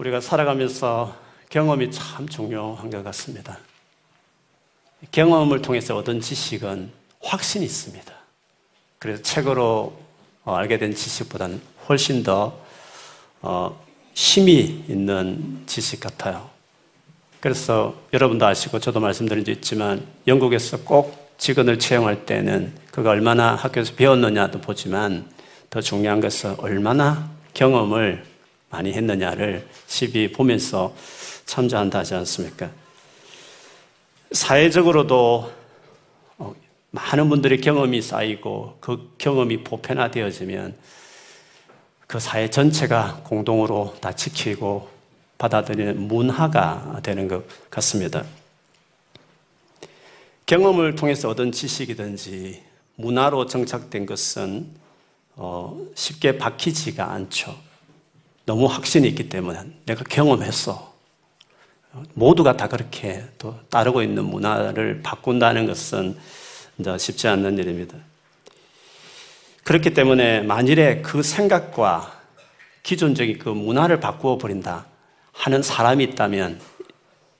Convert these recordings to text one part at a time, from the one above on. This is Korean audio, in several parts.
우리가 살아가면서 경험이 참 중요한 것 같습니다. 경험을 통해서 얻은 지식은 확신이 있습니다. 그래서 책으로 어, 알게 된 지식보다는 훨씬 더 어, 힘이 있는 지식 같아요. 그래서 여러분도 아시고 저도 말씀드린 적 있지만 영국에서 꼭 직원을 채용할 때는 그가 얼마나 학교에서 배웠느냐도 보지만 더 중요한 것은 얼마나 경험을 많이 했느냐를 시비 보면서 참조한다 하지 않습니까? 사회적으로도 어, 많은 분들의 경험이 쌓이고 그 경험이 보편화되어지면 그 사회 전체가 공동으로 다 지키고 받아들이는 문화가 되는 것 같습니다. 경험을 통해서 얻은 지식이든지 문화로 정착된 것은 어, 쉽게 바뀌지가 않죠. 너무 확신이 있기 때문에 내가 경험했어. 모두가 다 그렇게 또 따르고 있는 문화를 바꾼다는 것은 쉽지 않는 일입니다. 그렇기 때문에 만일에 그 생각과 기존적인 그 문화를 바꾸어 버린다 하는 사람이 있다면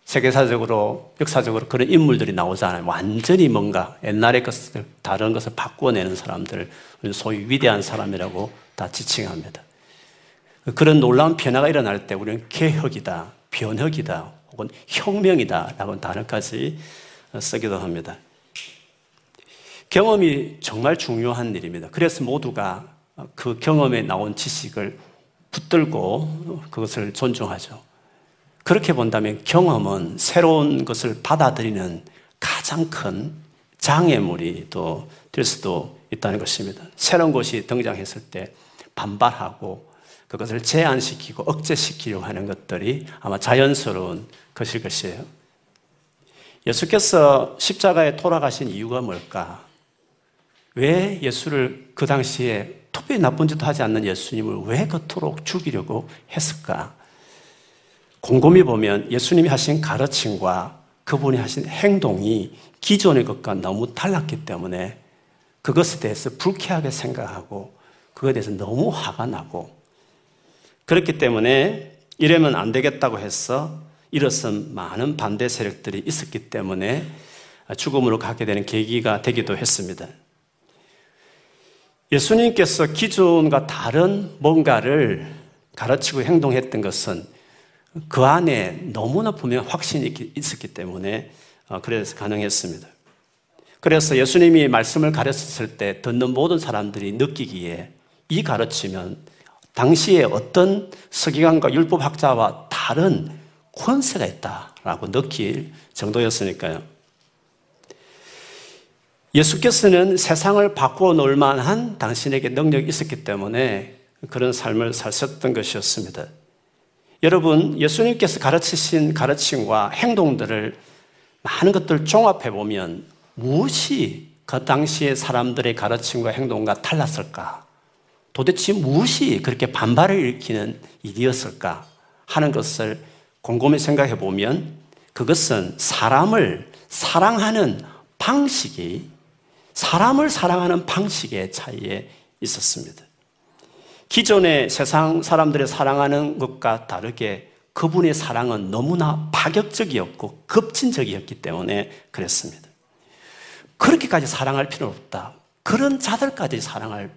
세계사적으로, 역사적으로 그런 인물들이 나오잖아요. 완전히 뭔가 옛날의 것을, 다른 것을 바꾸어내는 사람들, 소위 위대한 사람이라고 다 지칭합니다. 그런 놀라운 변화가 일어날 때 우리는 개혁이다, 변혁이다, 혹은 혁명이다 라고 단어까지 쓰기도 합니다. 경험이 정말 중요한 일입니다. 그래서 모두가 그 경험에 나온 지식을 붙들고 그것을 존중하죠. 그렇게 본다면 경험은 새로운 것을 받아들이는 가장 큰 장애물이 또 될 수도 있다는 것입니다. 새로운 것이 등장했을 때 반발하고 그것을 제한시키고 억제시키려고 하는 것들이 아마 자연스러운 것일 것이에요. 예수께서 십자가에 돌아가신 이유가 뭘까? 왜 예수를 그 당시에 특별히 나쁜 짓도 하지 않는 예수님을 왜 그토록 죽이려고 했을까? 곰곰이 보면 예수님이 하신 가르침과 그분이 하신 행동이 기존의 것과 너무 달랐기 때문에 그것에 대해서 불쾌하게 생각하고 그것에 대해서 너무 화가 나고 그렇기 때문에 이러면 안 되겠다고 해서 일어선 많은 반대 세력들이 있었기 때문에 죽음으로 가게 되는 계기가 되기도 했습니다. 예수님께서 기존과 다른 뭔가를 가르치고 행동했던 것은 그 안에 너무나 분명 확신이 있었기 때문에 어, 그래서 가능했습니다. 그래서 예수님이 말씀을 가르쳤을 때 듣는 모든 사람들이 느끼기에 이 가르치면 당시에 어떤 서기관과 율법학자와 다른 권세가 있다라고 느낄 정도였으니까요. 예수께서는 세상을 바꾸어 놓을 만한 당신에게 능력이 있었기 때문에 그런 삶을 사셨던 것이었습니다. 여러분, 예수님께서 가르치신 가르침과 행동들을 많은 것들을 종합해 보면 무엇이 그 당시의 사람들의 가르침과 행동과 달랐을까? 도대체 무엇이 그렇게 반발을 일으키는 일이었을까 하는 것을 곰곰이 생각해 보면 그것은 사람을 사랑하는 방식이 사람을 사랑하는 방식의 차이에 있었습니다. 기존의 세상 사람들의 사랑하는 것과 다르게 그분의 사랑은 너무나 파격적이었고 급진적이었기 때문에 그랬습니다. 그렇게까지 사랑할 필요는 없다. 그런 자들까지 사랑할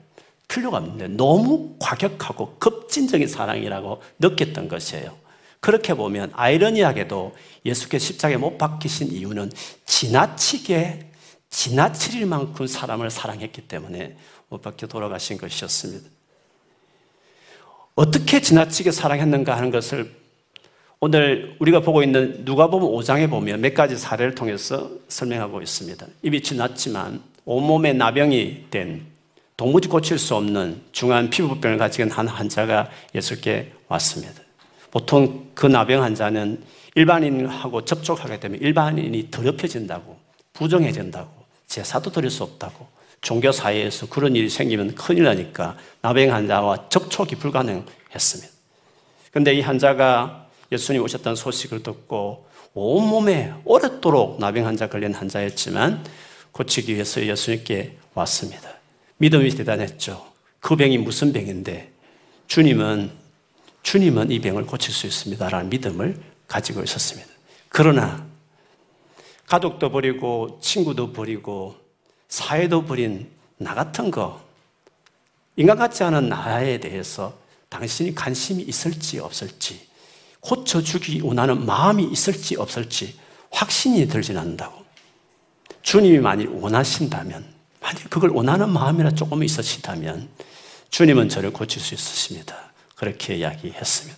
필요가 없는데 너무 과격하고 급진적인 사랑이라고 느꼈던 것이에요. 그렇게 보면 아이러니하게도 예수께서 십자가에 못 박히신 이유는 지나치게 지나칠 만큼 사람을 사랑했기 때문에 못 박혀 돌아가신 것이었습니다. 어떻게 지나치게 사랑했는가 하는 것을 오늘 우리가 보고 있는 누가복음 5장에 보면 몇 가지 사례를 통해서 설명하고 있습니다. 입이 지났지만 온몸에 나병이 된 도무지 고칠 수 없는 중한 피부병을 가지고 한 환자가 예수께 왔습니다. 보통 그 나병 환자는 일반인하고 접촉하게 되면 일반인이 더럽혀진다고, 부정해진다고, 제사도 드릴 수 없다고, 종교 사회에서 그런 일이 생기면 큰일 나니까 나병 환자와 접촉이 불가능했습니다. 그런데 이 환자가 예수님 오셨다는 소식을 듣고 온몸에 오랫도록 나병 환자 걸린 환자였지만 고치기 위해서 예수님께 왔습니다. 믿음이 대단했죠. 그 병이 무슨 병인데 주님은 주님은 이 병을 고칠 수 있습니다라는 믿음을 가지고 있었습니다. 그러나 가족도 버리고 친구도 버리고 사회도 버린 나 같은 거 인간 같지 않은 나에 대해서 당신이 관심이 있을지 없을지 고쳐주기 원하는 마음이 있을지 없을지 확신이 들진 않는다고. 주님이 만일 원하신다면, 만일 그걸 원하는 마음이라 조금 있으시다면, 주님은 저를 고칠 수 있으십니다. 그렇게 이야기했습니다.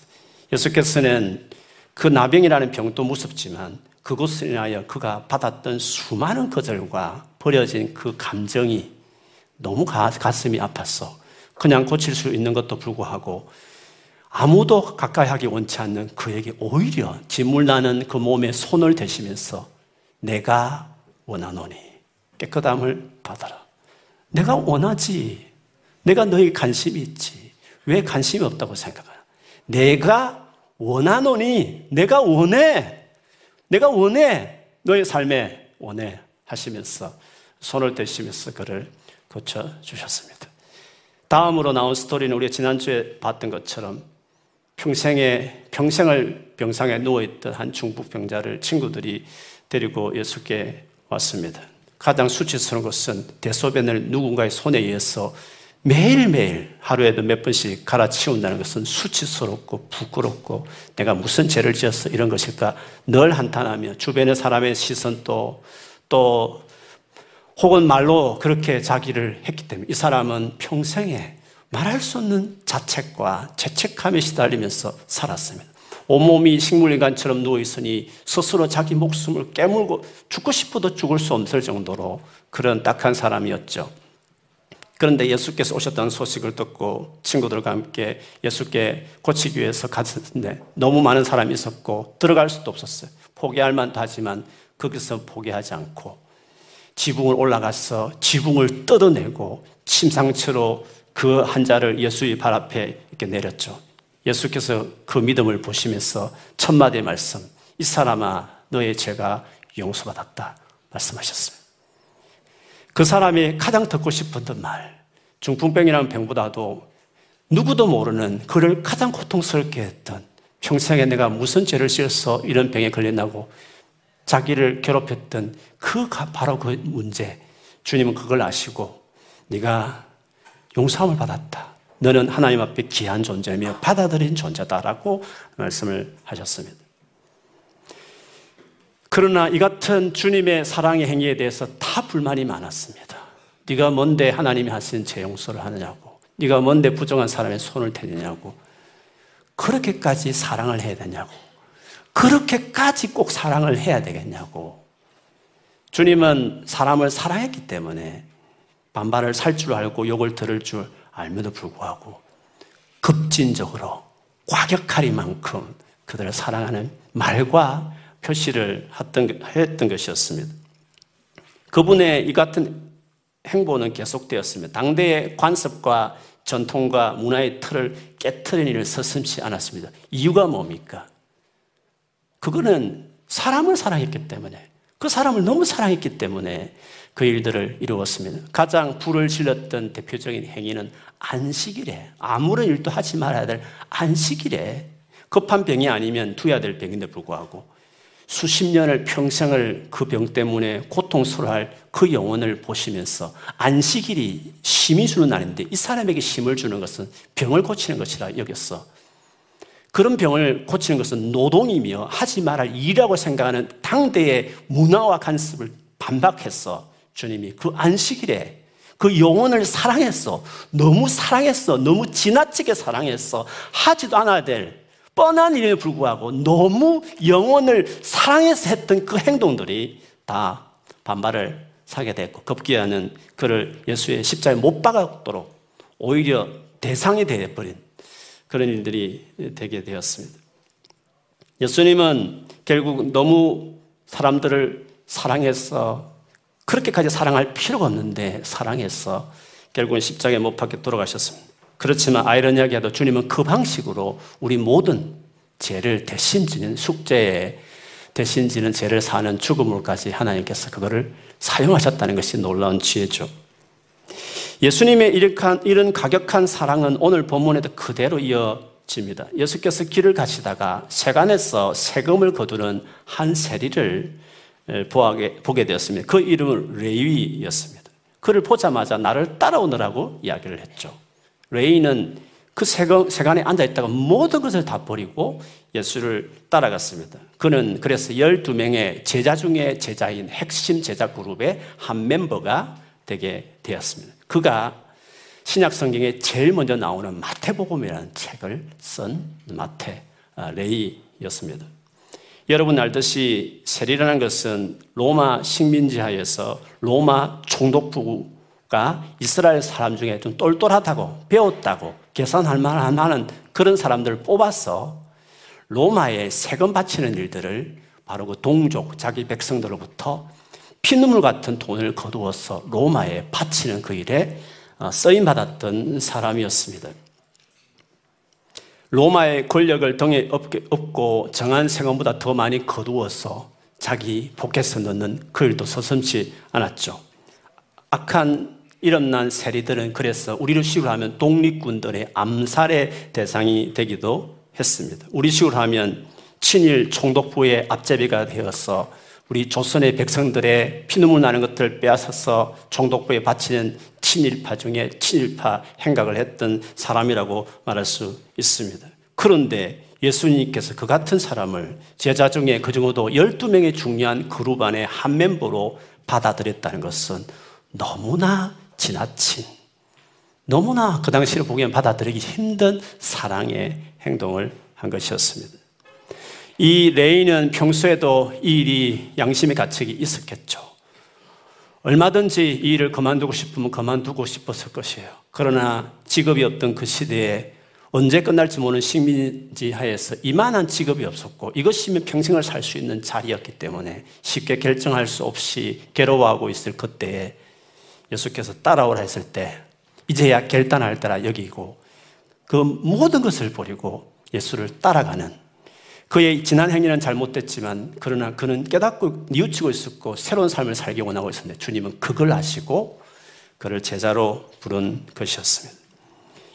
예수께서는 그 나병이라는 병도 무섭지만 그것을 인하여 그가 받았던 수많은 거절과 버려진 그 감정이 너무 가슴이 아팠어. 그냥 고칠 수 있는 것도 불구하고 아무도 가까이 하기 원치 않는 그에게 오히려 진물나는 그 몸에 손을 대시면서 내가 원하노니 깨끗함을 받아라. 내가 원하지. 내가 너에게 관심이 있지. 왜 관심이 없다고 생각하나? 내가 원하노니 내가 원해. 내가 원해. 너의 삶에 원해. 하시면서 손을 대시면서 그를 고쳐주셨습니다. 다음으로 나온 스토리는 우리가 지난주에 봤던 것처럼 평생에, 평생을 병상에 누워있던 한 중풍병자를 친구들이 데리고 예수께 왔습니다. 가장 수치스러운 것은 대소변을 누군가의 손에 의해서 매일매일 하루에도 몇 번씩 갈아치운다는 것은 수치스럽고 부끄럽고 내가 무슨 죄를 지어서 이런 것일까 늘 한탄하며 주변의 사람의 시선 또, 또 혹은 말로 그렇게 자기를 했기 때문에 이 사람은 평생에 말할 수 없는 자책과 죄책감에 시달리면서 살았습니다. 온몸이 식물인간처럼 누워있으니 스스로 자기 목숨을 깨물고 죽고 싶어도 죽을 수 없을 정도로 그런 딱한 사람이었죠. 그런데 예수께서 오셨다는 소식을 듣고 친구들과 함께 예수께 고치기 위해서 갔는데 너무 많은 사람이 있었고 들어갈 수도 없었어요. 포기할 만도 하지만 거기서 포기하지 않고 지붕을 올라가서 지붕을 뜯어내고 침상처로 그 한자를 예수의 발 앞에 이렇게 내렸죠. 예수께서 그 믿음을 보시면서 첫 마디의 말씀, 이 사람아, 너의 죄가 용서받았다. 말씀하셨어요. 그 사람이 가장 듣고 싶었던 말, 중풍병이라는 병보다도 누구도 모르는 그를 가장 고통스럽게 했던 평생에 내가 무슨 죄를 지어서 이런 병에 걸렸나고 자기를 괴롭혔던 그 바로 그 문제 주님은 그걸 아시고 네가 용서함을 받았다. 너는 하나님 앞에 귀한 존재며 받아들인 존재다라고 말씀을 하셨습니다. 그러나 이 같은 주님의 사랑의 행위에 대해서 다 불만이 많았습니다. 네가 뭔데 하나님이 하신 재 용서를 하느냐고. 네가 뭔데 부정한 사람의 손을 대느냐고. 그렇게까지 사랑을 해야 되냐고. 그렇게까지 꼭 사랑을 해야 되겠냐고. 주님은 사람을 사랑했기 때문에 반발을 살 줄 알고 욕을 들을 줄 알면도 불구하고 급진적으로 과격하리만큼 그들을 사랑하는 말과 표시를 했던, 것이었습니다. 그분의 이 같은 행보는 계속되었습니다. 당대의 관습과 전통과 문화의 틀을 깨뜨리는 일을 서슴지 않았습니다. 이유가 뭡니까? 그거는 사람을 사랑했기 때문에 그 사람을 너무 사랑했기 때문에 그 일들을 이루었습니다. 가장 불을 질렀던 대표적인 행위는 안식일에 아무런 일도 하지 말아야 될 안식일에 급한 병이 아니면 두야 될 병인데 불구하고 수십 년을 평생을 그 병 때문에 고통스러워할 그 영혼을 보시면서 안식일이 힘이 주는 날인데 이 사람에게 힘을 주는 것은 병을 고치는 것이라 여겼어. 그런 병을 고치는 것은 노동이며 하지 말할 일이라고 생각하는 당대의 문화와 간섭을 반박했어. 주님이 그 안식일에 그 영혼을 사랑했어. 너무 사랑했어. 너무 지나치게 사랑했어. 하지도 않아야 될 뻔한 일에 불구하고 너무 영혼을 사랑해서 했던 그 행동들이 다 반발을 사게 됐고 급기야는 그를 예수의 십자에 못 박았도록 오히려 대상이 되어버린 그런 일들이 되게 되었습니다. 예수님은 결국 너무 사람들을 사랑해서 그렇게까지 사랑할 필요가 없는데 사랑해서 결국은 십자가에 못 박혀 돌아가셨습니다. 그렇지만 아이러니하게도 주님은 그 방식으로 우리 모든 죄를 대신 지는 숙제에 대신 지는 죄를 사는 죽음을까지 하나님께서 그거를 사용하셨다는 것이 놀라운 지혜죠. 예수님의 이런 가격한 사랑은 오늘 본문에도 그대로 이어 집니다. 예수께서 길을 가시다가 세간에서 세금을 거두는 한 세리를 보게 되었습니다. 그 이름은 레위였습니다. 그를 보자마자 나를 따라오느라고 이야기를 했죠. 레위는 그 세간에 앉아있다가 모든 것을 다 버리고 예수를 따라갔습니다. 그는 그래서 12명의 제자 중에 제자인 핵심 제자 그룹의 한 멤버가 되게 되었습니다. 그가 신약 성경에 제일 먼저 나오는 마태복음이라는 책을 쓴 마태 아, 레이였습니다. 여러분 알듯이 세리라는 것은 로마 식민지 하에서 로마 총독부가 이스라엘 사람 중에 좀 똘똘하다고 배웠다고 계산할 만한 그런 사람들을 뽑아서 로마에 세금 바치는 일들을 바로 그 동족 자기 백성들로부터 피눈물 같은 돈을 거두어서 로마에 바치는 그 일에 어, 쓰임 받았던 사람이었습니다. 로마의 권력을 등에 업고 정한 세금보다 더 많이 거두어서 자기 포켓에 넣는 그 일도 서슴지 않았죠. 악한 일어난 세리들은 그래서 우리로 식으로 하면 독립군들의 암살의 대상이 되기도 했습니다. 우리 식으로 하면 친일 총독부의 앞제비가 되어서 우리 조선의 백성들의 피눈물 나는 것들을 빼앗아서 총독부에 바치는 친일파 중에 친일파 행각을 했던 사람이라고 말할 수 있습니다. 그런데 예수님께서 그 같은 사람을 제자 중에 그 중에도 12명의 중요한 그룹 안에 한 멤버로 받아들였다는 것은 너무나 지나친, 너무나 그 당시를 보기엔 받아들이기 힘든 사랑의 행동을 한 것이었습니다. 이 레이는 평소에도 이 일이 양심의 가책이 있었겠죠. 얼마든지 이 일을 그만두고 싶으면 그만두고 싶었을 것이에요. 그러나 직업이 없던 그 시대에 언제 끝날지 모르는 식민지 하에서 이만한 직업이 없었고 이것이면 평생을 살 수 있는 자리였기 때문에 쉽게 결정할 수 없이 괴로워하고 있을 그때에 예수께서 따라오라 했을 때 이제야 결단할 때라 여기고 그 모든 것을 버리고 예수를 따라가는 그의 지난 행위는 잘못됐지만 그러나 그는 깨닫고 뉘우치고 있었고 새로운 삶을 살기 원하고 있었는데 주님은 그걸 아시고 그를 제자로 부른 것이었습니다.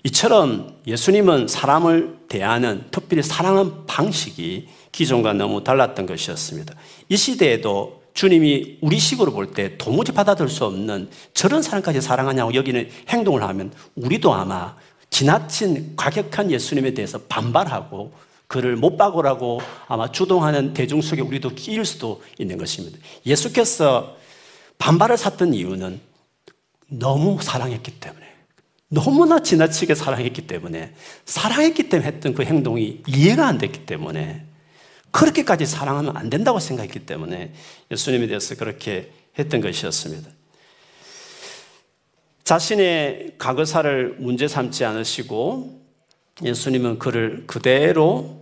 이처럼 예수님은 사람을 대하는 특별히 사랑하는 방식이 기존과 너무 달랐던 것이었습니다. 이 시대에도 주님이 우리식으로 볼 때 도무지 받아들일 수 없는 저런 사람까지 사랑하냐고 여기는 행동을 하면 우리도 아마 지나친 과격한 예수님에 대해서 반발하고 그를 못 박으라고 아마 주동하는 대중 속에 우리도 끼일 수도 있는 것입니다. 예수께서 반발을 샀던 이유는 너무 사랑했기 때문에, 너무나 지나치게 사랑했기 때문에, 사랑했기 때문에 했던 그 행동이 이해가 안 됐기 때문에, 그렇게까지 사랑하면 안 된다고 생각했기 때문에 예수님에 대해서 그렇게 했던 것이었습니다. 자신의 과거사를 문제 삼지 않으시고 예수님은 그를 그대로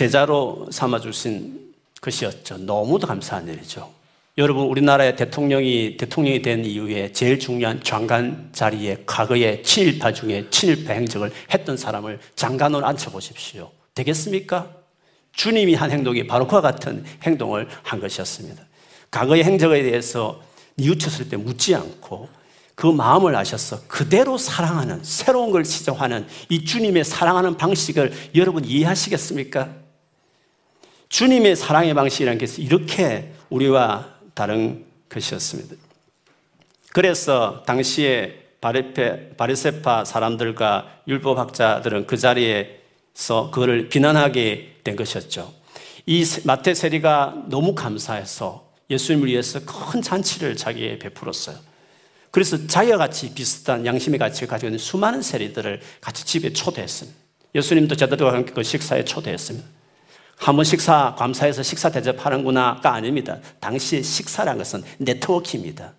제자로 삼아주신 것이었죠. 너무도 감사한 일이죠. 여러분, 우리나라의 대통령이 대통령이 된 이후에 제일 중요한 장관 자리에 과거에 친일파 중에 친일파 행적을 했던 사람을 장관으로 앉혀보십시오. 되겠습니까? 주님이 한 행동이 바로 그와 같은 행동을 한 것이었습니다. 과거의 행적에 대해서 뉘우쳤을 때 묻지 않고 그 마음을 아셔서 그대로 사랑하는 새로운 걸 시작하는 이 주님의 사랑하는 방식을 여러분 이해하시겠습니까? 주님의 사랑의 방식이라는 것이 이렇게 우리와 다른 것이었습니다. 그래서 당시에 바리페, 바리세파 사람들과 율법학자들은 그 자리에서 그를 비난하게 된 것이었죠. 이 마태 세리가 너무 감사해서 예수님을 위해서 큰 잔치를 자기에 베풀었어요. 그래서 자기와 같이 비슷한 양심의 가치를 가지고 있는 수많은 세리들을 같이 집에 초대했습니다. 예수님도 제자들과 함께 그 식사에 초대했습니다. 한번 식사, 감사해서 식사 대접하는구나가 아닙니다. 당시 식사란 것은 네트워크입니다.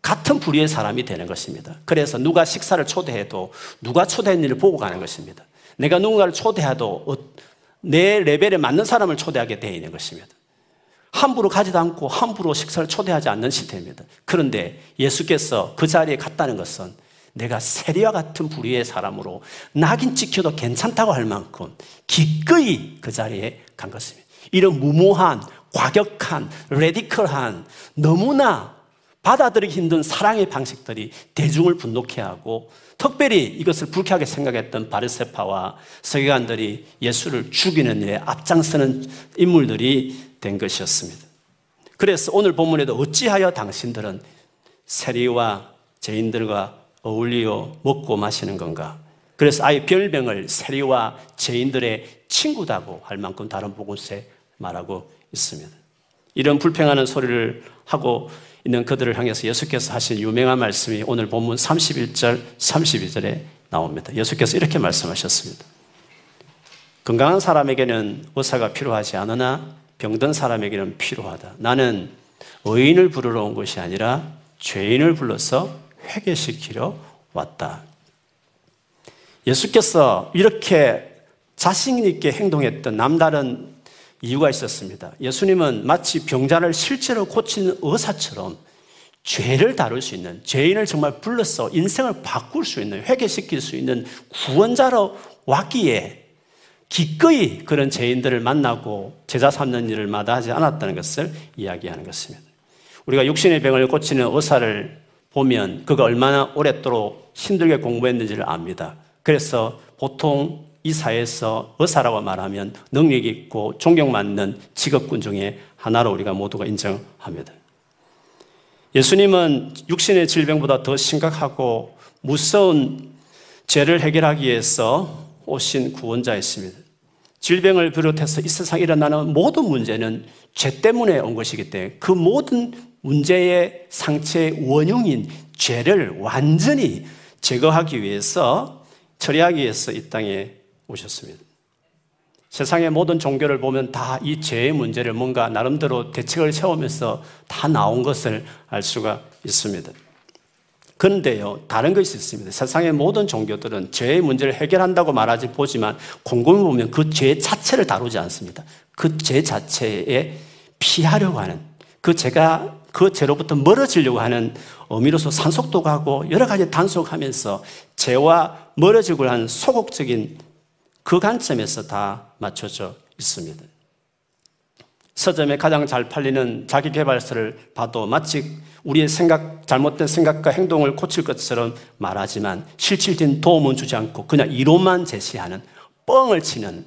같은 부류의 사람이 되는 것입니다. 그래서 누가 식사를 초대해도 누가 초대했는지를 보고 가는 것입니다. 내가 누군가를 초대해도 어, 내 레벨에 맞는 사람을 초대하게 되어 있는 것입니다. 함부로 가지도 않고 함부로 식사를 초대하지 않는 시대입니다. 그런데 예수께서 그 자리에 갔다는 것은 내가 세리와 같은 부류의 사람으로 낙인 찍혀도 괜찮다고 할 만큼 기꺼이 그 자리에 간 것입니다. 이런 무모한, 과격한, 레디컬한, 너무나 받아들이기 힘든 사랑의 방식들이 대중을 분노케 하고 특별히 이것을 불쾌하게 생각했던 바르세파와 서기관들이 예수를 죽이는 일에 앞장서는 인물들이 된 것이었습니다. 그래서 오늘 본문에도 어찌하여 당신들은 세리와 죄인들과 어울리어 먹고 마시는 건가? 그래서 아예 별명을 세리와 죄인들의 친구다고 할 만큼 다른 복음에 말하고 있습니다. 이런 불평하는 소리를 하고 있는 그들을 향해서 예수께서 하신 유명한 말씀이 오늘 본문 31절, 32절에 나옵니다. 예수께서 이렇게 말씀하셨습니다. 건강한 사람에게는 의사가 필요하지 않으나 병든 사람에게는 필요하다. 나는 의인을 부르러 온 것이 아니라 죄인을 불러서 회개시키려 왔다. 예수께서 이렇게 자신 있게 행동했던 남다른 이유가 있었습니다. 예수님은 마치 병자를 실제로 고치는 의사처럼 죄를 다룰 수 있는, 죄인을 정말 불러서 인생을 바꿀 수 있는, 회개시킬 수 있는 구원자로 왔기에 기꺼이 그런 죄인들을 만나고 제자 삼는 일을 마다하지 않았다는 것을 이야기하는 것입니다. 우리가 육신의 병을 고치는 의사를 보면 그가 얼마나 오랫도록 힘들게 공부했는지를 압니다. 그래서 보통 이 사회에서 의사라고 말하면 능력 있고 존경받는 직업군 중에 하나로 우리가 모두가 인정합니다. 예수님은 육신의 질병보다 더 심각하고 무서운 죄를 해결하기 위해서 오신 구원자였습니다. 질병을 비롯해서 이 세상에 일어나는 모든 문제는 죄 때문에 온 것이기 때문에 그 모든 문제의 상처의 원흉인 죄를 완전히 제거하기 위해서 처리하기 위해서 이 땅에 오셨습니다. 세상의 모든 종교를 보면 다 이 죄의 문제를 뭔가 나름대로 대책을 세우면서 다 나온 것을 알 수가 있습니다. 그런데요, 다른 것이 있습니다. 세상의 모든 종교들은 죄의 문제를 해결한다고 말하지 보지만 곰곰이 보면 그 죄 자체를 다루지 않습니다. 그 죄 자체에 피하려고 하는 그 죄가 그 죄로부터 멀어지려고 하는 의미로서 산속도 가고 여러 가지 단속하면서 죄와 멀어지고 하는 소극적인 그 관점에서 다 맞춰져 있습니다. 서점에 가장 잘 팔리는 자기개발서를 봐도 마치 우리의 생각, 잘못된 생각과 행동을 고칠 것처럼 말하지만 실질적인 도움은 주지 않고 그냥 이론만 제시하는 뻥을 치는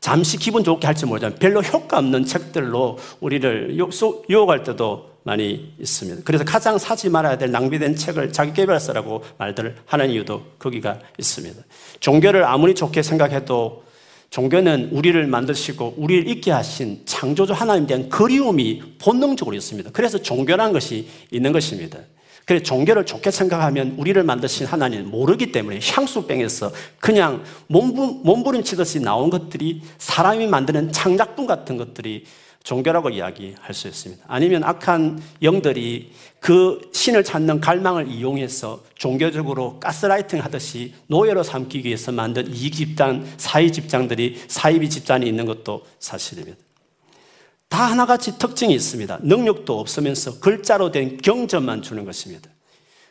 잠시 기분 좋게 할지 모르지만 별로 효과 없는 책들로 우리를 유혹할 때도 많이 있습니다. 그래서 가장 사지 말아야 될 낭비된 책을 자기 개발서라고 말들을 하는 이유도 거기가 있습니다. 종교를 아무리 좋게 생각해도 종교는 우리를 만드시고 우리를 있게 하신 창조주 하나님에 대한 그리움이 본능적으로 있습니다. 그래서 종교라는 것이 있는 것입니다. 그래서 종교를 좋게 생각하면 우리를 만드신 하나님 모르기 때문에 향수병에서 그냥 몸부, 몸부림치듯이 나온 것들이 사람이 만드는 창작품 같은 것들이 종교라고 이야기할 수 있습니다. 아니면 악한 영들이 그 신을 찾는 갈망을 이용해서 종교적으로 가스라이팅 하듯이 노예로 삼기 위해서 만든 이익 집단, 사회 집단들이 사이비 집단이 있는 것도 사실입니다. 다 하나같이 특징이 있습니다. 능력도 없으면서 글자로 된 경전만 주는 것입니다.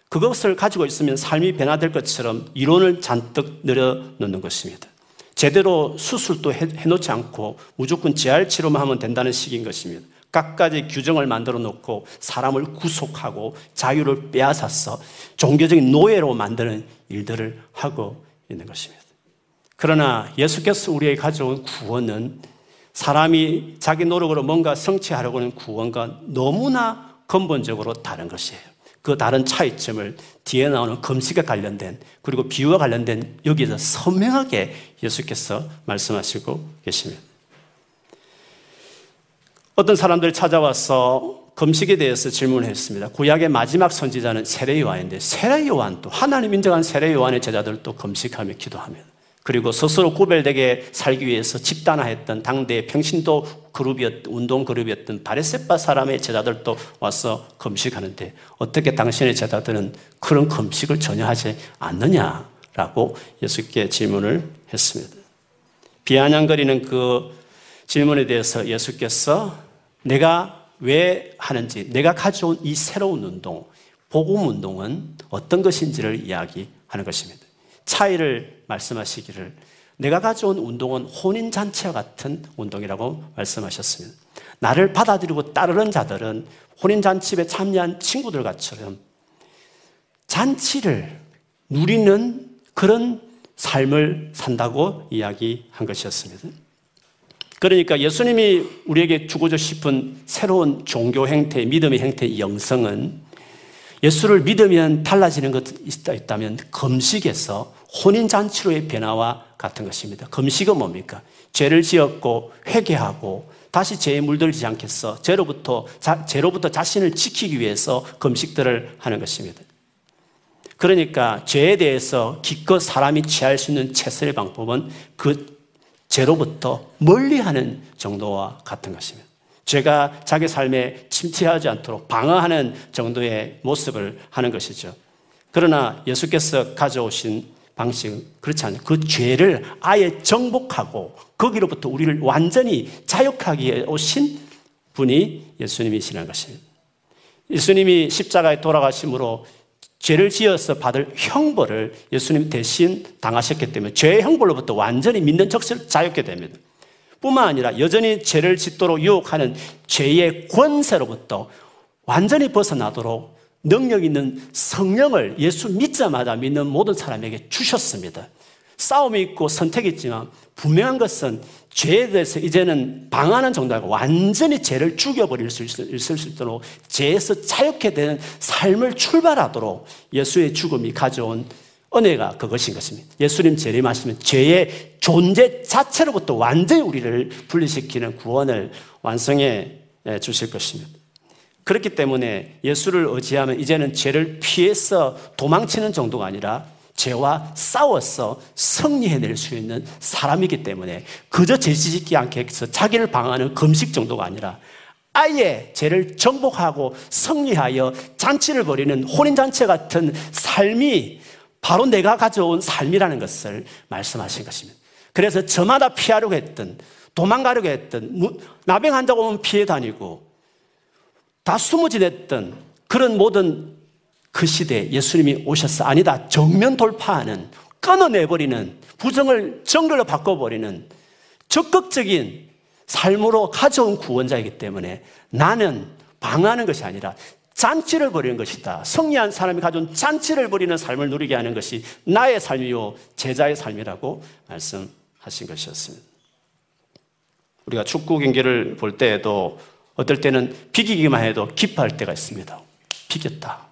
그것을 가지고 있으면 삶이 변화될 것처럼 이론을 잔뜩 늘어 놓는 것입니다. 제대로 수술도 해놓지 않고 무조건 재활 치료만 하면 된다는 식인 것입니다. 각가지 규정을 만들어 놓고 사람을 구속하고 자유를 빼앗아서 종교적인 노예로 만드는 일들을 하고 있는 것입니다. 그러나 예수께서 우리에게 가져온 구원은 사람이 자기 노력으로 뭔가 성취하려고 하는 구원과 너무나 근본적으로 다른 것이에요. 그 다른 차이점을 뒤에 나오는 금식에 관련된 그리고 비유와 관련된 여기서 선명하게 예수께서 말씀하시고 계십니다. 어떤 사람들 찾아와서 금식에 대해서 질문했습니다. 구약의 마지막 선지자는 세례 요한인데 세례 요한도 하나님 인정한 세례 요한의 제자들도 금식하며 기도하며 그리고 스스로 구별되게 살기 위해서 집단화했던 당대의 평신도 그룹이었, 운동 그룹이었던 바레세바 사람의 제자들도 와서 금식하는데 어떻게 당신의 제자들은 그런 금식을 전혀 하지 않느냐라고 예수께 질문을 했습니다. 비아냥거리는 그 질문에 대해서 예수께서 내가 왜 하는지, 내가 가져온 이 새로운 운동, 복음 운동은 어떤 것인지를 이야기하는 것입니다. 차이를 말씀하시기를 내가 가져온 운동은 혼인잔치와 같은 운동이라고 말씀하셨습니다. 나를 받아들이고 따르는 자들은 혼인잔치에 참여한 친구들 과처럼 잔치를 누리는 그런 삶을 산다고 이야기한 것이었습니다. 그러니까 예수님이 우리에게 주고자 싶은 새로운 종교 형태, 믿음의 형태의 영성은 예수를 믿으면 달라지는 것이 있다면 금식에서 혼인잔치로의 변화와 같은 것입니다. 금식은 뭡니까? 죄를 지었고 회개하고 다시 죄에 물들지 않겠어. 죄로부터, 자, 죄로부터 자신을 지키기 위해서 금식들을 하는 것입니다. 그러니까 죄에 대해서 기껏 사람이 취할 수 있는 최선의 방법은 그 죄로부터 멀리하는 정도와 같은 것입니다. 죄가 자기 삶에 침투하지 않도록 방어하는 정도의 모습을 하는 것이죠. 그러나 예수께서 가져오신 방식은 그렇지 않아요. 그 죄를 아예 정복하고 거기로부터 우리를 완전히 자유하게 오신 분이 예수님이시라는 것입니다. 예수님이 십자가에 돌아가심으로 죄를 지어서 받을 형벌을 예수님 대신 당하셨기 때문에 죄의 형벌로부터 완전히 믿는 적실 자유게 됩니다. 뿐만 아니라 여전히 죄를 짓도록 유혹하는 죄의 권세로부터 완전히 벗어나도록 능력 있는 성령을 예수 믿자마자 믿는 모든 사람에게 주셨습니다. 싸움이 있고 선택이 있지만 분명한 것은 죄에 대해서 이제는 방하는 정도 아니고 완전히 죄를 죽여버릴 수 있을 수 있도록 죄에서 자유케 되는 삶을 출발하도록 예수의 죽음이 가져온 은혜가 그것인 것입니다. 예수님 재림하시면 죄의 존재 자체로부터 완전히 우리를 분리시키는 구원을 완성해 주실 것입니다. 그렇기 때문에 예수를 의지하면 이제는 죄를 피해서 도망치는 정도가 아니라 죄와 싸워서 승리해낼 수 있는 사람이기 때문에 그저 죄지짓기 않게 해서 자기를 방어하는 금식 정도가 아니라 아예 죄를 정복하고 승리하여 잔치를 벌이는 혼인잔치 같은 삶이 바로 내가 가져온 삶이라는 것을 말씀하신 것입니다. 그래서 저마다 피하려고 했던, 도망가려고 했던, 나병한다고 오면 피해 다니고, 다 숨어 지냈던 그런 모든 그 시대에 예수님이 오셔서 아니다. 정면 돌파하는, 끊어내버리는, 부정을 정글로 바꿔버리는 적극적인 삶으로 가져온 구원자이기 때문에 나는 방하는 것이 아니라 잔치를 벌이는 것이다. 성리한 사람이 가져온 잔치를 벌이는 삶을 누리게 하는 것이 나의 삶이요, 제자의 삶이라고 말씀하신 것이었습니다. 우리가 축구 경기를 볼 때에도 어떨 때는 비기기만 해도 기뻐할 때가 있습니다. 비겼다.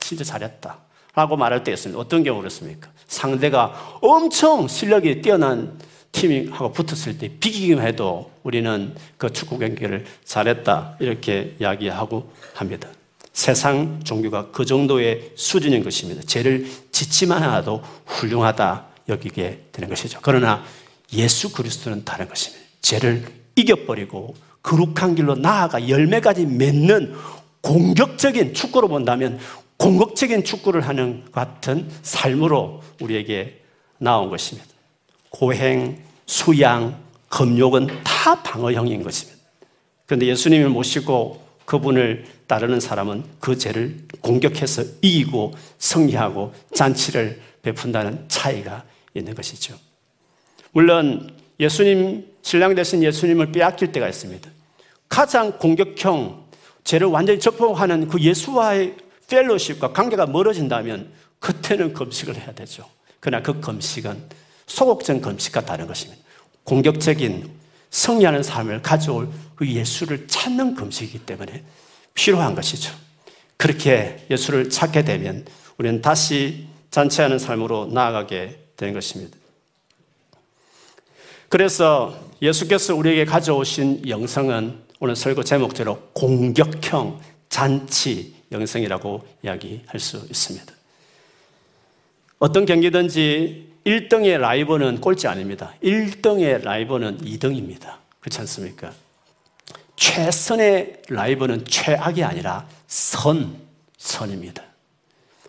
진짜 잘했다. 라고 말할 때 있습니다. 어떤 경우 그렇습니까? 상대가 엄청 실력이 뛰어난 팀하고 붙었을 때 비기기만 해도 우리는 그 축구 경기를 잘했다. 이렇게 이야기하고 합니다. 세상 종교가 그 정도의 수준인 것입니다. 죄를 짓지만 하나도 훌륭하다 여기게 되는 것이죠. 그러나 예수 그리스도는 다른 것입니다. 죄를 이겨버리고 거룩한 길로 나아가 열매까지 맺는 공격적인 축구로 본다면 공격적인 축구를 하는 같은 삶으로 우리에게 나온 것입니다. 고행, 수양, 금욕은 다 방어형인 것입니다. 그런데 예수님을 모시고 그분을 따르는 사람은 그 죄를 공격해서 이기고 승리하고 잔치를 베푼다는 차이가 있는 것이죠. 물론 예수님, 신랑 되신 예수님을 빼앗길 때가 있습니다. 가장 공격형, 죄를 완전히 적복하는 그 예수와의 펠로십과 관계가 멀어진다면 그때는 금식을 해야 되죠. 그러나 그 금식은 소극적 금식과 다른 것입니다. 공격적인 승리하는 삶을 가져올 그 예수를 찾는 금식이기 때문에 필요한 것이죠. 그렇게 예수를 찾게 되면 우리는 다시 잔치하는 삶으로 나아가게 되는 것입니다. 그래서 예수께서 우리에게 가져오신 영성은 오늘 설교 제목대로 공격형 잔치 영성이라고 이야기할 수 있습니다. 어떤 경기든지 1등의 라이버는 꼴찌 아닙니다. 1등의 라이버는 2등입니다. 그렇지 않습니까? 최선의 라이벌은 최악이 아니라 선, 선입니다.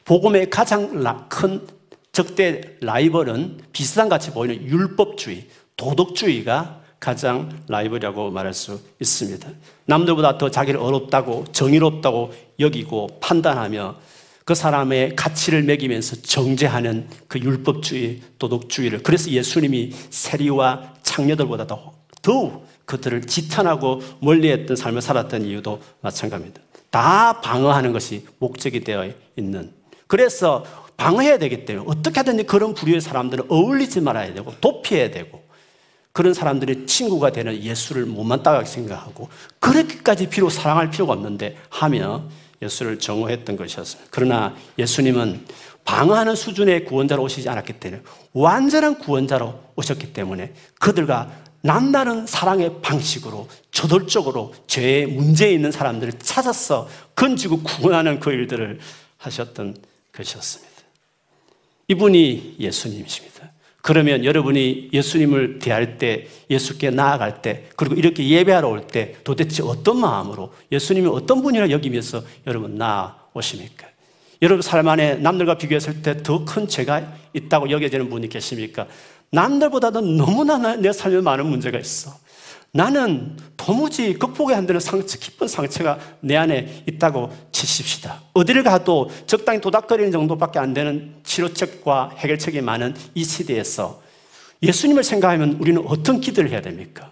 복음의 가장 큰 적대 라이벌은 비슷한 같이 보이는 율법주의, 도덕주의가 가장 라이벌이라고 말할 수 있습니다. 남들보다 더 자기를 어렵다고 정의롭다고 여기고 판단하며 그 사람의 가치를 매기면서 정죄하는 그 율법주의, 도덕주의를 그래서 예수님이 세리와 창녀들보다 더 더욱 그들을 지탄하고 멀리했던 삶을 살았던 이유도 마찬가지입니다. 다 방어하는 것이 목적이 되어 있는. 그래서 방어해야 되기 때문에 어떻게 하든지 그런 부류의 사람들은 어울리지 말아야 되고 도피해야 되고 그런 사람들의 친구가 되는 예수를 못만따가게 생각하고 그렇게까지 비록 사랑할 필요가 없는데 하며 예수를 정오했던 것이었습니다. 그러나 예수님은 방어하는 수준의 구원자로 오시지 않았기 때문에 완전한 구원자로 오셨기 때문에 그들과 남다른 사랑의 방식으로 저돌적으로 죄에 문제 있는 사람들을 찾아서 건지고 구원하는 그 일들을 하셨던 것이었습니다. 이분이 예수님이십니다. 그러면 여러분이 예수님을 대할 때, 예수께 나아갈 때, 그리고 이렇게 예배하러 올 때 도대체 어떤 마음으로 예수님이 어떤 분이라 여기면서 여러분 나오십니까? 여러분 삶 안에 남들과 비교했을 때 더 큰 죄가 있다고 여겨지는 분이 계십니까? 남들보다도 너무나 내 삶에 많은 문제가 있어. 나는 도무지 극복이 안 되는 상처, 깊은 상처가 내 안에 있다고 치십시다. 어디를 가도 적당히 도닥거리는 정도밖에 안 되는 치료책과 해결책이 많은 이 시대에서 예수님을 생각하면 우리는 어떤 기도를 해야 됩니까?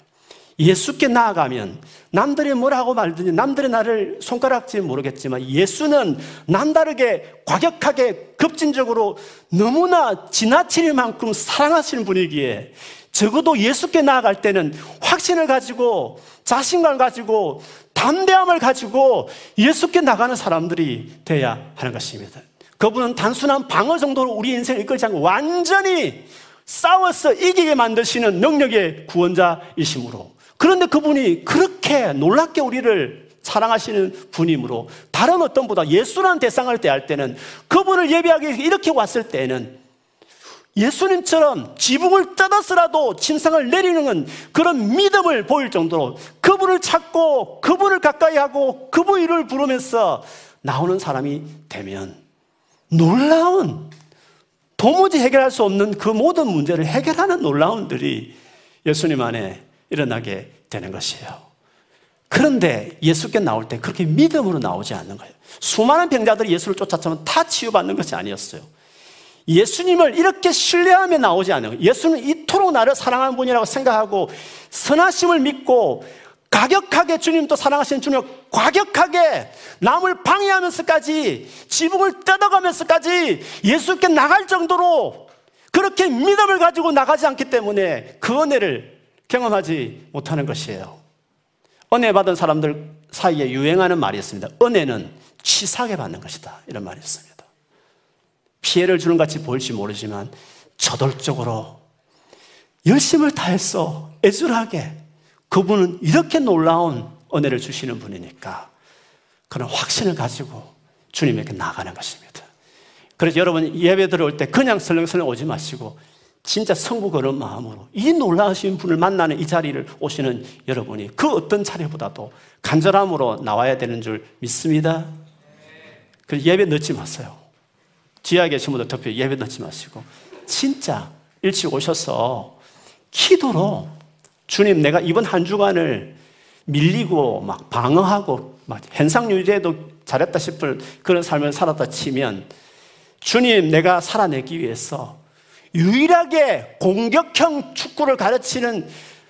예수께 나아가면 남들이 뭐라고 말든지 남들이 나를 손가락질 모르겠지만 예수는 남다르게 과격하게 급진적으로 너무나 지나칠 만큼 사랑하시는 분이기에 적어도 예수께 나아갈 때는 확신을 가지고 자신감을 가지고 담대함을 가지고 예수께 나가는 사람들이 돼야 하는 것입니다. 그분은 단순한 방어 정도로 우리 인생을 이끌지 않고 완전히 싸워서 이기게 만드시는 능력의 구원자이시므로 그런데 그분이 그렇게 놀랍게 우리를 사랑하시는 분이므로 다른 어떤 보다 예수라는 대상을 대할 때는 그분을 예배하기 위해 이렇게 왔을 때는 예수님처럼 지붕을 뜯어서라도 침상을 내리는 그런 믿음을 보일 정도로 그분을 찾고 그분을 가까이 하고 그분 이름을 부르면서 나오는 사람이 되면 놀라운 도무지 해결할 수 없는 그 모든 문제를 해결하는 놀라운들이 예수님 안에 일어나게 되는 것이에요. 그런데 예수께 나올 때 그렇게 믿음으로 나오지 않는 거예요. 수많은 병자들이 예수를 쫓았지만 다 치유받는 것이 아니었어요. 예수님을 이렇게 신뢰하며 나오지 거예요. 예수는 이토록 나를 사랑하는 분이라고 생각하고 선하심을 믿고 가격하게 주님도 사랑하시는 주님 과격하게 남을 방해하면서까지 지붕을 뜯어가면서까지 예수께 나갈 정도로 그렇게 믿음을 가지고 나가지 않기 때문에 그 은혜를 경험하지 못하는 것이에요. 은혜 받은 사람들 사이에 유행하는 말이 있습니다. 은혜는 치사하게 받는 것이다. 이런 말이 있습니다. 피해를 주는 같이 보일지 모르지만 저돌적으로 열심을 다해서 애절하게 그분은 이렇게 놀라운 은혜를 주시는 분이니까 그런 확신을 가지고 주님에게 나가는 것입니다. 그래서 여러분 예배 들어올 때 그냥 설렁설렁 오지 마시고 진짜 성부 그런 마음으로 이 놀라우신 분을 만나는 이 자리를 오시는 여러분이 그 어떤 자리보다도 간절함으로 나와야 되는 줄 믿습니다. 그 예배 늦지 마세요. 지하에 계신 분들 특히 예배 넣지 마시고 진짜 일찍 오셔서 기도로 주님 내가 이번 한 주간을 밀리고 막 방어하고 막 현상 유지에도 잘했다 싶을 그런 삶을 살았다 치면 주님 내가 살아내기 위해서 유일하게 공격형 축구를 가르치는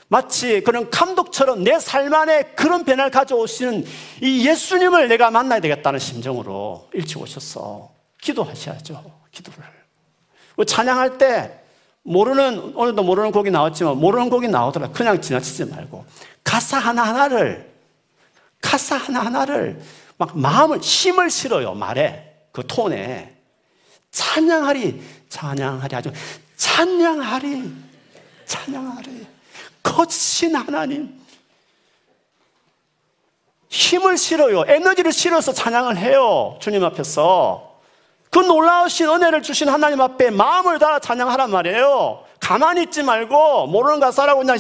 마치 그런 감독처럼 내 삶 안에 그런 변화를 가져오시는 이 예수님을 내가 만나야 되겠다는 심정으로 일찍 오셨어. 기도하셔야죠. 기도를. 뭐 찬양할 때 모르는 오늘도 모르는 곡이 나왔지만 모르는 곡이 나오더라. 그냥 지나치지 말고 가사 하나 하나를 가사 하나 하나를 막 마음을 힘을 실어요 말에 그 톤에. 찬양하리 찬양하리 아주 찬양하리 찬양하리. 거친 하나님. 힘을 실어요. 에너지를 실어서 찬양을 해요 주님 앞에서 그 놀라우신 은혜를 주신 하나님 앞에 마음을 다 찬양하란 말이에요. 가만히 있지 말고 모르는 가사라고 그냥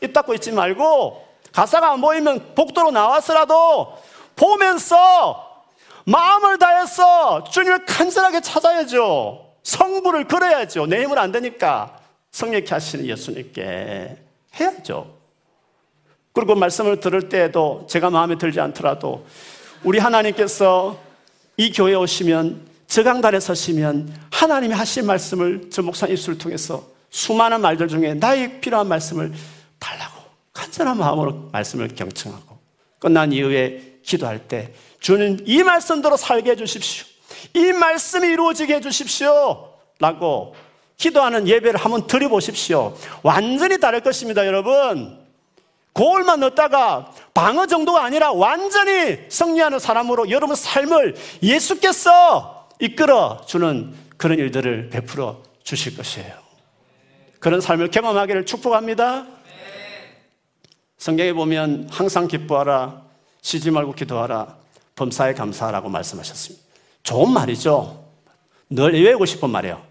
입 닫고 있지 말고 가사가 안 보이면 복도로 나왔으라도 보면서 마음을 다해서 주님을 간절하게 찾아야죠. 성부를 그려야죠. 내 힘은 안 되니까 성령케 하시는 예수님께 해야죠. 그리고 말씀을 들을 때에도 제가 마음에 들지 않더라도 우리 하나님께서 이 교회에 오시면 저 강단에 서시면 하나님이 하신 말씀을 저 목사 입술을 통해서 수많은 말들 중에 나의 필요한 말씀을 달라고 온전한 마음으로 말씀을 경청하고 끝난 이후에 기도할 때 주는 이 말씀대로 살게 해주십시오. 이 말씀이 이루어지게 해주십시오. 라고 기도하는 예배를 한번 드려보십시오. 완전히 다를 것입니다, 여러분. 고울만 넣다가 방어 정도가 아니라 완전히 승리하는 사람으로 여러분 삶을 예수께서 이끌어 주는 그런 일들을 베풀어 주실 것이에요. 그런 삶을 경험하기를 축복합니다. 성경에 보면 항상 기뻐하라, 쉬지 말고 기도하라, 범사에 감사하라고 말씀하셨습니다. 좋은 말이죠. 늘 외우고 싶은 말이에요.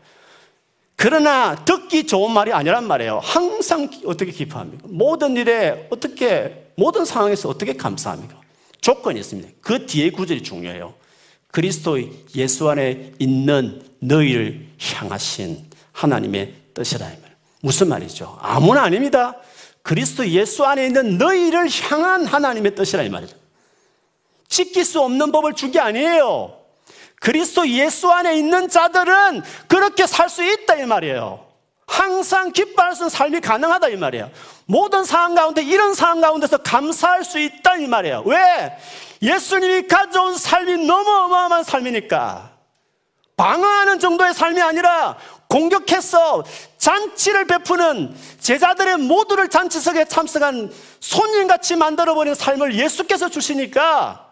그러나 듣기 좋은 말이 아니란 말이에요. 항상 어떻게 기뻐합니까? 모든 일에 어떻게, 모든 상황에서 어떻게 감사합니까? 조건이 있습니다. 그 뒤에 구절이 중요해요. 그리스도의 예수 안에 있는 너희를 향하신 하나님의 뜻이라. 무슨 말이죠? 아무나 아닙니다. 그리스도 예수 안에 있는 너희를 향한 하나님의 뜻이라 이 말이죠. 지킬 수 없는 법을 준 게 아니에요. 그리스도 예수 안에 있는 자들은 그렇게 살 수 있다 이 말이에요. 항상 기뻐할 수 있는 삶이 가능하다 이 말이에요. 모든 상황 가운데 이런 상황 가운데서 감사할 수 있다 이 말이에요. 왜? 예수님이 가져온 삶이 너무 어마어마한 삶이니까. 방어하는 정도의 삶이 아니라 공격해서 잔치를 베푸는 제자들의 모두를 잔치석에 참석한 손님같이 만들어버린 삶을 예수께서 주시니까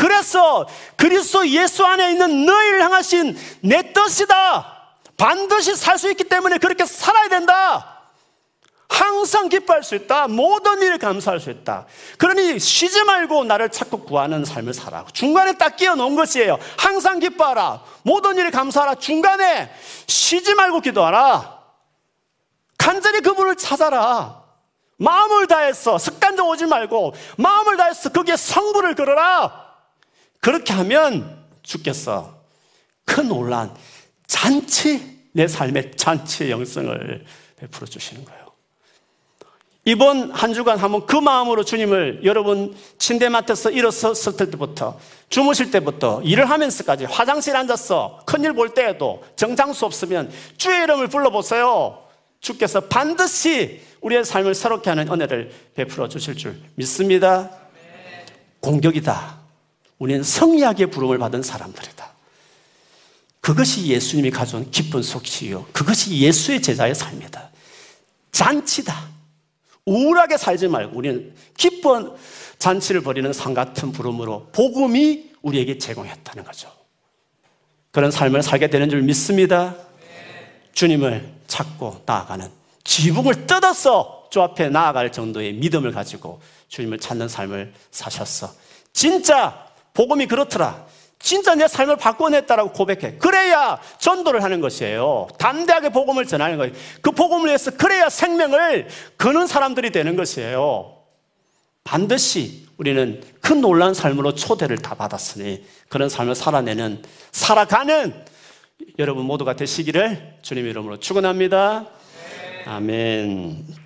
그래서 그리스도 예수 안에 있는 너희를 향하신 내 뜻이다. 반드시 살 수 있기 때문에 그렇게 살아야 된다. 항상 기뻐할 수 있다. 모든 일에 감사할 수 있다. 그러니 쉬지 말고 나를 찾고 구하는 삶을 살아. 중간에 딱 끼워 놓은 것이에요. 항상 기뻐하라. 모든 일에 감사하라. 중간에 쉬지 말고 기도하라. 간절히 그분을 찾아라. 마음을 다해서 습관적 오지 말고 마음을 다해서 거기에 성부를 걸어라. 그렇게 하면 주께서 큰 논란, 잔치, 내 삶의 잔치의 영성을 베풀어 주시는 거예요. 이번 한 주간 한번 그 마음으로 주님을 여러분 침대맡에서 일어섰을 때부터 주무실 때부터 일을 하면서까지 화장실에 앉았어 큰일 볼 때에도 정장수 없으면 주의 이름을 불러보세요. 주께서 반드시 우리의 삶을 새롭게 하는 은혜를 베풀어 주실 줄 믿습니다. 공격이다. 우리는 성리하게 부름을 받은 사람들이다. 그것이 예수님이 가져온 기쁜 속시요. 그것이 예수의 제자의 삶이다. 잔치다. 우울하게 살지 말고 우리는 기쁜 잔치를 벌이는 상 같은 부름으로 복음이 우리에게 제공했다는 거죠. 그런 삶을 살게 되는 줄 믿습니다. 주님을 찾고 나아가는 지붕을 뜯어서 주 앞에 나아갈 정도의 믿음을 가지고 주님을 찾는 삶을 사셨어. 진짜 복음이 그렇더라. 진짜 내 삶을 바꿔냈다라고 고백해. 그래야 전도를 하는 것이에요. 담대하게 복음을 전하는 거예요. 그 복음을 위해서 그래야 생명을 거는 사람들이 되는 것이에요. 반드시 우리는 큰 놀란 삶으로 초대를 다 받았으니 그런 삶을 살아내는, 살아가는 여러분 모두가 되시기를 주님 이름으로 축원합니다. 아멘.